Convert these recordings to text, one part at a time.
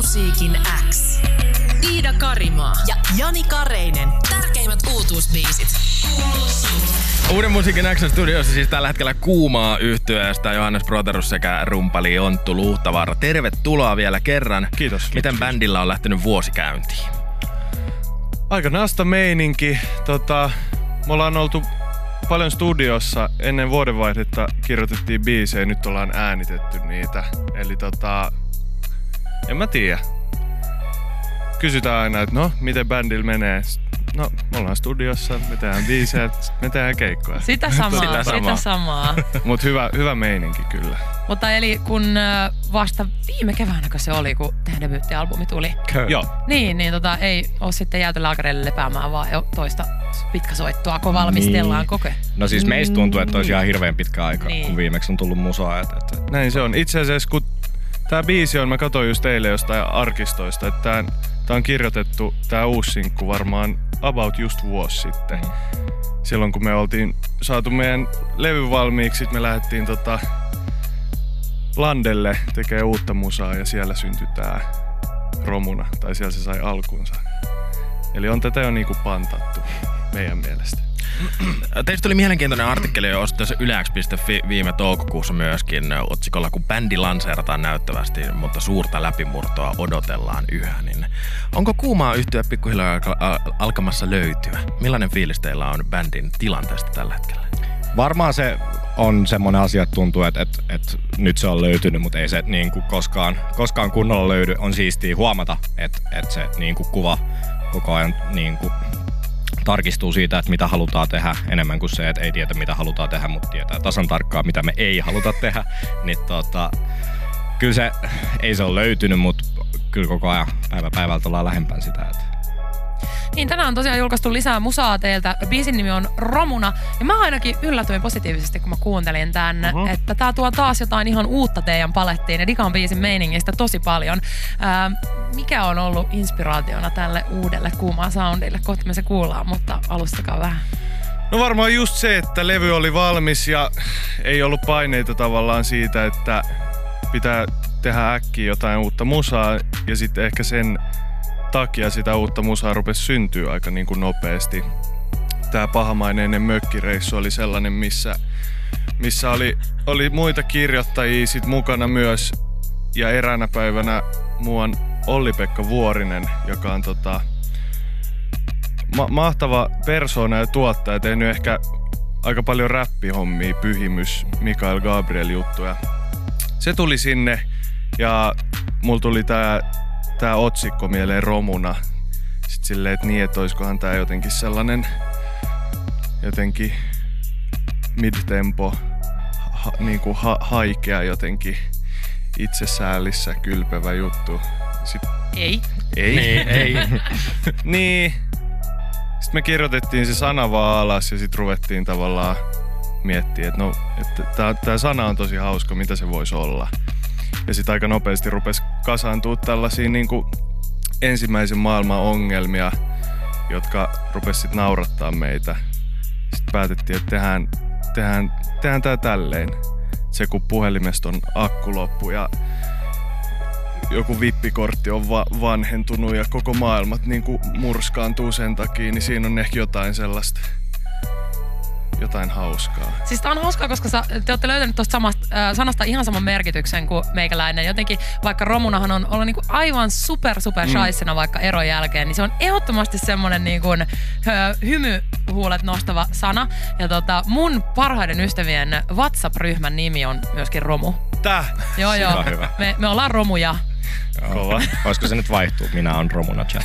Musiikin X. Iida Karimaa ja Jani Kareinen. Tärkeimmät uutuusbiisit. Uuden musiikin X-studiossa siis tällä hetkellä kuumaa yhtyeestä Johannes Proterus sekä rumpali Onttu Luhtavaara. Tervetuloa vielä kerran. Kiitos. Miten bändillä on lähtenyt vuosi käyntiin? Aika nasta meininki. Tota, me ollaan oltu paljon studiossa. Ennen vuodenvaihdetta kirjoitettiin biisejä, nyt ollaan äänitetty niitä. Eli tota, en mä tiedä. Kysytään aina, että no, miten bändillä menee. No, me ollaan studiossa, me tehdään biisejä, me tehdään keikkoja. Sitä samaa, Sitä sitä, samaa. samaa. Mut hyvä, hyvä meininki kyllä. Mutta eli kun vasta viime keväänä se oli, kun teidän debyyttialbumi tuli. Joo. Niin, niin tota, ei ole sitten jääty laakereille lepäämään, vaan jo toista pitkäsoittoa, kun valmistellaan Niin. koko No siis meistä tuntuu, että olisi ihan hirveän pitkä aika, Niin. niin. kun viimeksi on tullut musaa. Et, et, Näin se on. Itse asiassa kun tää biisi on, mä katsoin just eilen jostain arkistoista, että tää on kirjoitettu, tää uusi sinkku varmaan about just vuosi sitten. Silloin kun me oltiin saatu meidän levy valmiiksi, me lähdettiin tota Landelle tekee uutta musaa ja siellä syntyi tää Romuna, tai siellä se sai alkunsa. Eli on tätä jo niinku pantattu meidän mielestä. Teistä tuli mielenkiintoinen artikkeli jo tuossa yleäks.fi viime toukokuussa myöskin otsikolla, kun bändi lanseerataan näyttävästi, mutta suurta läpimurtoa odotellaan yhä. Niin onko kuumaa yhtyä pikkuhiljaa alka- al- alkamassa löytyä? Millainen fiilis teillä on bändin tilanteesta tällä hetkellä? varmaan se on semmoinen asia, että tuntuu, että, että, että nyt se on löytynyt, mutta ei se niin kuin koskaan, koskaan kunnolla löydy. On siistiä huomata, että, että se niin kuin kuva koko ajan niin kuin tarkistuu siitä, että mitä halutaan tehdä, enemmän kuin se, että ei tiedä mitä halutaan tehdä, mutta tietää tasan tarkkaan, mitä me ei haluta tehdä. Niin tota, kyllä se, ei se ole löytynyt, mutta kyllä koko ajan päivä päivältä ollaan lähempään sitä. Että Niin, tänään on tosiaan julkaistu lisää musaa teiltä. Biisin nimi on Romuna. Ja mä ainakin yllätyin positiivisesti, kun mä kuuntelin tän, uh-huh. että tää tuo taas jotain ihan uutta teidän palettiin. Ja digaan biisin meiningistä tosi paljon. Ää, mikä on ollut inspiraationa tälle uudelle kuumaan soundille? Kohta me se kuullaan, mutta alustakaa vähän. No varmaan just se, että levy oli valmis ja ei ollut paineita tavallaan siitä, että pitää tehdä äkkiä jotain uutta musaa ja sitten ehkä sen takia sitä uutta musaa rupesi syntyä aika niin kuin nopeasti. Tämä pahamaineinen mökkireissu oli sellainen, missä, missä oli, oli muita kirjoittajia sit mukana myös ja eräänä päivänä muuan Olli-Pekka Vuorinen, joka on tota, ma- mahtava persoona ja tuottaja, tehnyt ehkä aika paljon räppihommia, pyhimys, Mikael Gabriel juttuja. Se tuli sinne ja mulla tuli tää, tää otsikko mieleen romuna. Sitten silleen, että niin, että oiskohan tää jotenkin sellainen jotenkin midtempo, ha, niinku ha, haikea jotenkin itsesäällissä kylpevä juttu. Sitten Ei. ei. Niin, ei. Niin. Sitten me kirjoitettiin se sana vaan alas ja sitten ruvettiin tavallaan miettiä, että no, että tämä sana on tosi hauska, mitä se voisi olla. Ja sitten aika nopeasti rupesi kasaantua tällaisia niin kuin ensimmäisen maailman ongelmia, jotka rupesi sitten naurattaa meitä. Sitten päätettiin, että tehdään, tehdään, tehdään tämä tälleen. Se kun puhelimesta on akku loppu ja joku vippikortti on va- vanhentunut ja koko maailmat niin kuin murskaantuu sen takia, niin siinä on ehkä jotain sellaista, jotain hauskaa. Siis tää on hauskaa, koska sä, te olette löytänyt tuosta samasta, äh, sanasta ihan saman merkityksen kuin meikäläinen. Jotenkin vaikka Romunahan on olla niinku aivan super super Mm. shaisena vaikka eron jälkeen, niin se on ehdottomasti semmonen niinku, hymyhuulet nostava sana. Ja tota, mun parhaiden ystävien WhatsApp-ryhmän nimi on myöskin Romu. Tää! Joo, joo. Me, me ollaan romuja. Kova. Olisiko se nyt vaihtuu? Minä on Romuna Chat.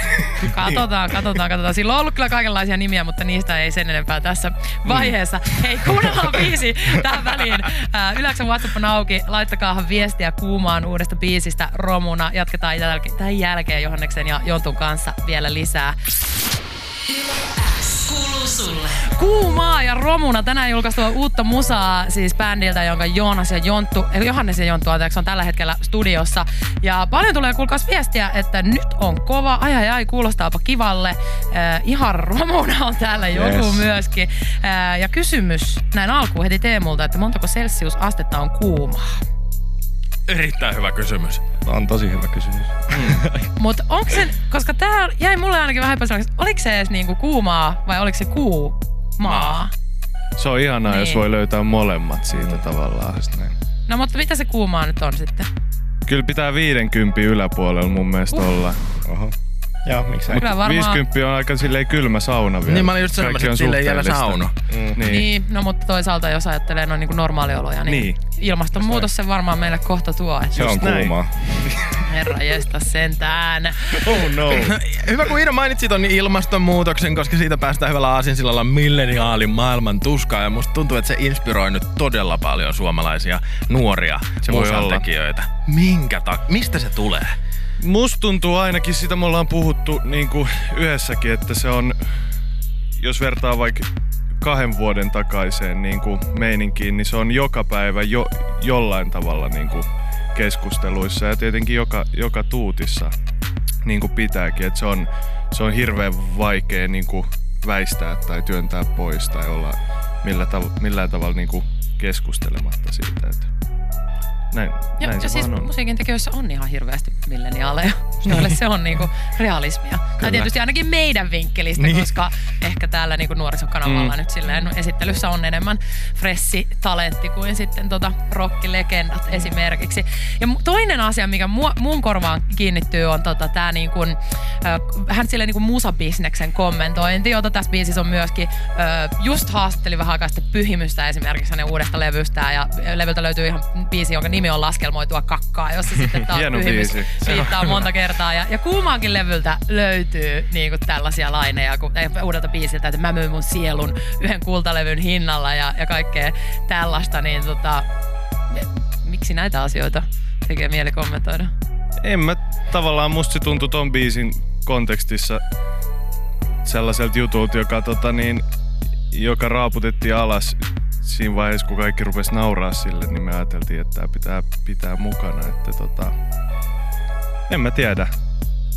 Katsotaan, katsotaan, katsotaan. Sillä on ollut kyllä kaikenlaisia nimiä, mutta niistä ei sen enempää tässä vaiheessa. Hei, kuunnellaan biisi tähän väliin. Ää, Yläksän WhatsApp on auki. Laittakaa viestiä kuumaan uudesta biisistä Romuna. Jatketaan tämän jälkeen Johanneksen ja Jontun kanssa vielä lisää. Sulle. Kuumaa ja Romuna tänään julkaistua uutta musaa siis bändiltä, jonka Joonas ja Jonttu, eli Johannes ja Jonttu anteeksi, on tällä hetkellä studiossa. Ja paljon tulee kuulkaas viestiä, että nyt on kova, ai ai ai, kuulostaapa kivalle. Äh, ihan Romuna on täällä joku Yes. myöskin. Äh, ja kysymys näin alkuun heti Teemulta, että montako celsiusastetta on kuumaa? Erittäin hyvä kysymys. On tosi hyvä kysymys. Mutta onko se, koska tää jäi mulle ainakin vähän epäselväksi, oliko se edes niinku kuumaa vai oliko se kuu maa? Se on ihanaa, Niin. jos voi löytää molemmat siitä tavallaan. Just näin. No mutta mitä se kuumaa nyt on sitten? Kyllä pitää 50 yläpuolella mun mielestä olla. Oho. Joo, miksei. Kyllä varmaan... 50 on aika silleen kylmä sauna vielä. Niin mä olin just sanomassa, on että sille ei jäällä suhteellista. sauna. Mm. Niin. Niin, no mutta toisaalta jos ajattelee noin niin normaalioloja, niin, Niin. ilmastonmuutos se varmaan meille kohta tuo. Se on Just näin. kuumaa. herra jestä sentään. Oh no. Hyvä, kun Iina mainitsit ton ilmastonmuutoksen, koska siitä päästään hyvällä aasinsilalla milleniaalin maailman tuskaa. Ja musta tuntuu, että se inspiroi nyt todella paljon suomalaisia nuoria Se voi olla. musantekijöitä. Minkä ta- mistä se tulee? Musta tuntuu ainakin, sitä me ollaan puhuttu niin kuin yhdessäkin, että se on, jos vertaa vaikka kahden vuoden takaiseen niin kuin meininkiin, niin se on joka päivä jo, jollain tavalla niin kuin keskusteluissa ja tietenkin joka, joka tuutissa niin kuin pitääkin. Että se, on, se on hirveän vaikea niin kuin väistää tai työntää pois tai olla millä tav- millään tavalla niin kuin keskustelematta siitä. Että näin, Ja, näin ja se siis on. musiikin tekijöissä on ihan hirveästi milleniaaleja, joille se on niinku realismia. Tai tietysti ainakin meidän vinkkelistä, Niin. koska ehkä täällä niinku nuorisokanavalla mm. nyt silleen esittelyssä on enemmän fressi talentti kuin sitten tota rockilegendat esimerkiksi. Ja toinen asia, mikä mua, mun korvaan kiinnittyy, on tota, tää niinku, ö, vähän silleen niinku musabisneksen kommentointi, jota tässä biisissä on myöskin. Just haastattelin vähän aikaa sitten Pyhimystä esimerkiksi hänen uudesta levystä ja levyltä löytyy ihan biisi, jonka nimi on Laskelmoitua kakkaa, jossa sitten Hieno Pyhimys biisi. On viittaa monta kertaa. Ja, ja kuumaankin levyltä löytyy niinku tällaisia laineja kun, eh, uudelta biisiltä, että mä myyn mun sielun yhden kultalevyn hinnalla ja, ja kaikkea tällaista, niin tota, miksi näitä asioita tekee mieli kommentoida? En mä tavallaan musta se tuntui ton biisin kontekstissa sellaiselta jutulta, joka, tota niin, joka raaputettiin alas siinä vaiheessa, kun kaikki rupes nauraa sille, niin me ajateltiin, että tää pitää pitää mukana. Että tota, en mä tiedä.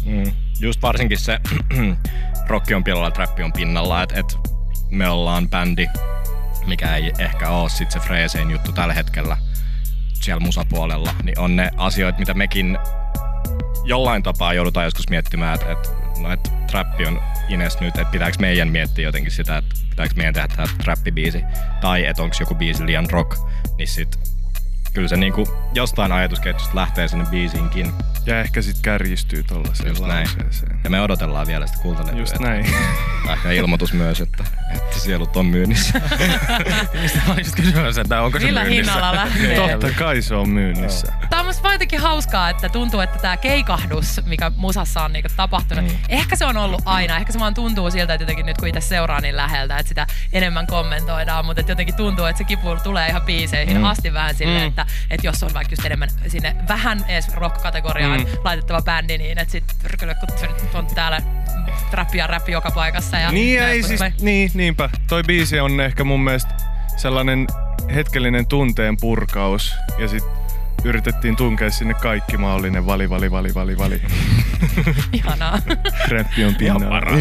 Mm. Just varsinkin se rocki on pinnalla, trappi on pinnalla, että et me ollaan bändi, mikä ei ehkä ole sit se freesein juttu tällä hetkellä siellä musapuolella, niin on ne asioita, mitä mekin jollain tapaa joudutaan joskus miettimään, että et, no, et trappi on ines nyt, että pitääkö meidän miettiä jotenkin sitä, että pitääkö meidän tehdä tämä trappibiisi, tai että onko joku biisi liian rock, niin sit kyllä se niinku jostain ajatusketjusta lähtee sinne biisiinkin. Ja ehkä sit kärjistyy näin. lauseeseen. Ja me odotellaan vielä sitä kultalevyä. Just näin. Ja ilmoitus myös, että, että sielut on myynnissä. Mistä mä olisit kysymässä, että onko se Millä myynnissä? hinnalla lähtee? Totta kai se on myynnissä. Tämä on musta vaan jotenkin hauskaa, että tuntuu, että tämä keikahdus, mikä musassa on niinku tapahtunut, mm. ehkä se on ollut aina. Ehkä se vaan tuntuu siltä, että jotenkin nyt kun itse seuraa niin läheltä, että sitä enemmän kommentoidaan, mutta että jotenkin tuntuu, että se kipu tulee ihan biiseihin mm. asti vähän silleen, Mm. että, että jos on vaikka just enemmän sinne vähän edes rock-kategoriaan Mm. laitettava bändi, niin että sitten on täällä trappi ja räppi joka paikassa. Ja Niin, ei siis, niin, niinpä. Toi biisi on ehkä mun mielestä sellainen hetkellinen tunteen purkaus. Ja sit yritettiin tunkea sinne kaikki mahdollinen vali, vali, vali, vali, vali. Ihanaa. Räppi on pinnalla. parasta.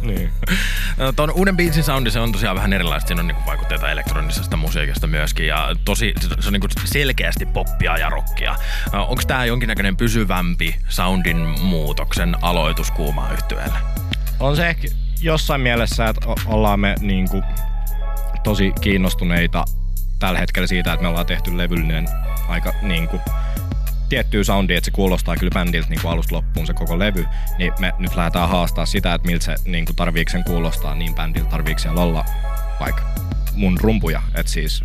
niin. No, Tuon uuden biisin soundi se on tosiaan vähän erilaista. Siinä on niinku vaikutteita elektronisesta musiikista myöskin ja tosi, se on niinku selkeästi poppia ja rockia. Onko tämä jonkinnäköinen pysyvämpi soundin muutoksen aloitus kuumaa yhtyeelle? On se ehkä jossain mielessä, että ollaan me niinku tosi kiinnostuneita tällä hetkellä siitä, että me ollaan tehty levyllinen aika niinku tiettyä soundia, että se kuulostaa kyllä bändiltä niin alusta loppuun se koko levy, niin me nyt lähdetään haastaa sitä, että miltä se niin kuin tarviiko sen kuulostaa niin bändiltä, tarviiko siellä olla vaikka mun rumpuja, että siis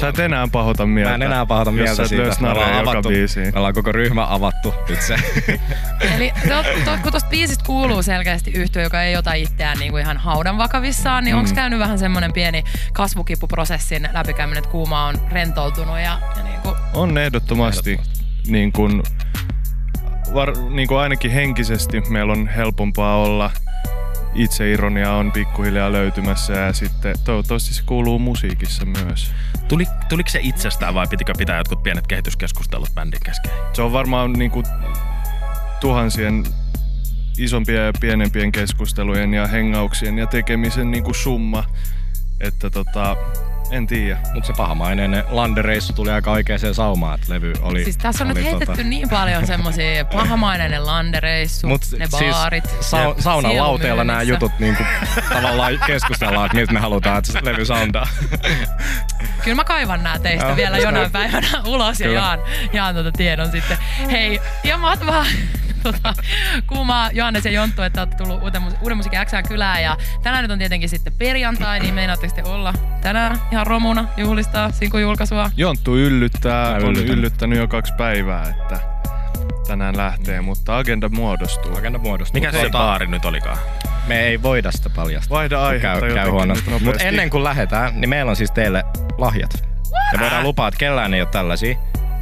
Sä et enää pahoita mieltä. Mä en enää pahata jos mieltä sä et siitä. ollaan, snareja joka avattu, biisiin. me ollaan koko ryhmä avattu nyt se. Eli to, to, kun tuosta biisistä kuuluu selkeästi yhtyö, joka ei ota itseään niin kuin ihan haudan vakavissaan, niin mm. onko käynyt vähän semmoinen pieni kasvukipuprosessin läpikäyminen, että kuuma on rentoutunut ja, ja niin kuin, On ehdottomasti, niin kuin, var, niin kuin ainakin henkisesti meillä on helpompaa olla. Itseironia on pikkuhiljaa löytymässä ja sitten toivottavasti se kuuluu musiikissa myös. Tuli, tuliko se itsestään vai pitikö pitää jotkut pienet kehityskeskustelut bändin kesken? Se on varmaan niin kuin, tuhansien isompien ja pienempien keskustelujen ja hengauksien ja tekemisen niin kuin summa. Että tota, En tiedä. Mutta se pahamainen landereissu tuli aika oikeaan saumaan, että levy oli... Siis tässä on oli nyt heitetty tota- niin paljon semmosia pahamainen landereissu, Mut ne siis baarit. sa- saunan lauteilla nämä jutut niinku, tavallaan keskustellaan, että miltä me halutaan, että levy soundaa. Kyllä mä kaivan nää teistä Joo. vielä jonain päivänä ulos ja Kyllä. jaan, jaan tuota tiedon sitten. Hei, ja mahtavaa tota, kuumaa Johannes ja Jonttu, että olette tullut uuden, mus- uuden musiikin Xään kylään. Ja tänään nyt on tietenkin sitten perjantai, niin meinaatteko te olla tänään ihan romuna juhlistaa sinkun julkaisua? Jonttu yllyttää, on yllyttänyt jo kaksi päivää, että tänään lähtee, mutta agenda muodostuu. Agenda muodostuu. Mikä se Tota, baari nyt olikaan? Me ei voida sitä paljastaa. Vaihda aihetta käy, käy huonosti. Mutta ennen kuin lähdetään, niin meillä on siis teille lahjat. Ja voidaan lupaa, että kellään ei ole tällaisia.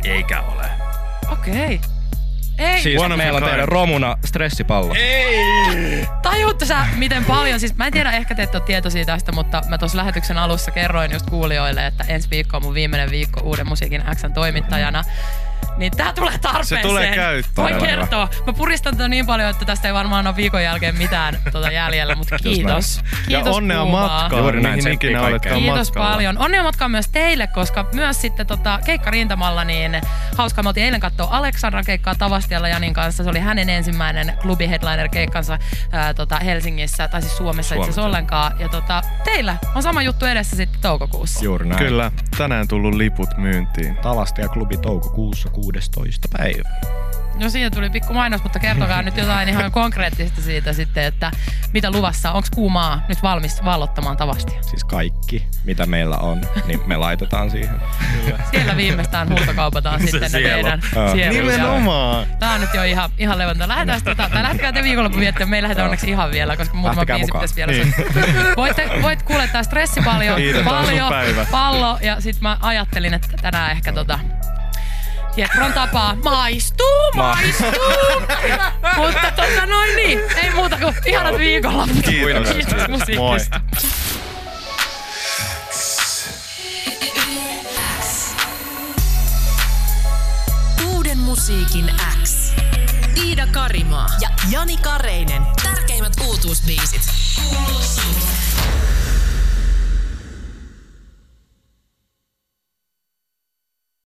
Eikä ole. Okei. Ei, Siis One of meillä on teille kind. romuna stressipallo. tajuutte sä, miten paljon, siis mä en tiedä, ehkä te ette ole tietoisia tästä, mutta mä tuossa lähetyksen alussa kerroin just kuulijoille, että ensi viikko on mun viimeinen viikko uuden musiikin Xn toimittajana. Niin tää tulee tarpeeseen. Se tulee käyttöön. Voin Todella kertoa. Mä puristan tätä niin paljon, että tästä ei varmaan ole viikon jälkeen mitään tuota jäljellä, mutta kiitos. Ja Kiitos onnea kuumaa. matkaan, Juuri näin, mihin ikinä Kiitos matkalla. paljon. Onnea matkaa myös teille, koska myös sitten tota, keikkarintamalla, niin hauskaa. Me oltiin eilen katsoa Aleksandran keikkaa Tavastialla Janin kanssa. Se oli hänen ensimmäinen klubi headliner keikkansa ää, tota, Helsingissä, tai siis Suomessa itse asiassa Suomessa. ollenkaan. Ja tota, teillä on sama juttu edessä sitten toukokuussa. Juuri näin. Kyllä, tänään tullut liput myyntiin. Tavastia klubi toukokuussa 16. päivä. No siitä tuli pikku mainos, mutta kertokaa nyt jotain ihan konkreettista siitä sitten, että mitä luvassa. Onko kuumaa nyt valmis vallottamaan Tavastia? Siis kaikki, mitä meillä on, niin me laitetaan siihen. Siellä viimeistään huutokaupataan sitten ne teidän sielu. Nimenomaan! Tää on nyt jo ihan, ihan levonta. Lähdetään sitten, tota, tai lähtekää te viikonloppu viettää. Me ei lähdetä onneksi ihan vielä, koska muutama biisi pitäisi vielä. Niin. Voitte, voit kuulla tää stressi paljon, sun paljon, pallo. Ja sit mä ajattelin, että tänään ehkä tota, Jetron tapaa maistuu, maistuu. Mutta tota noin niin, ei muuta kuin ihanat viikonlopput. Kiitos. Kiitos musiikista. Uuden musiikin X. Iida Karimaa ja Jani Kareinen. Tärkeimmät uutuusbiisit.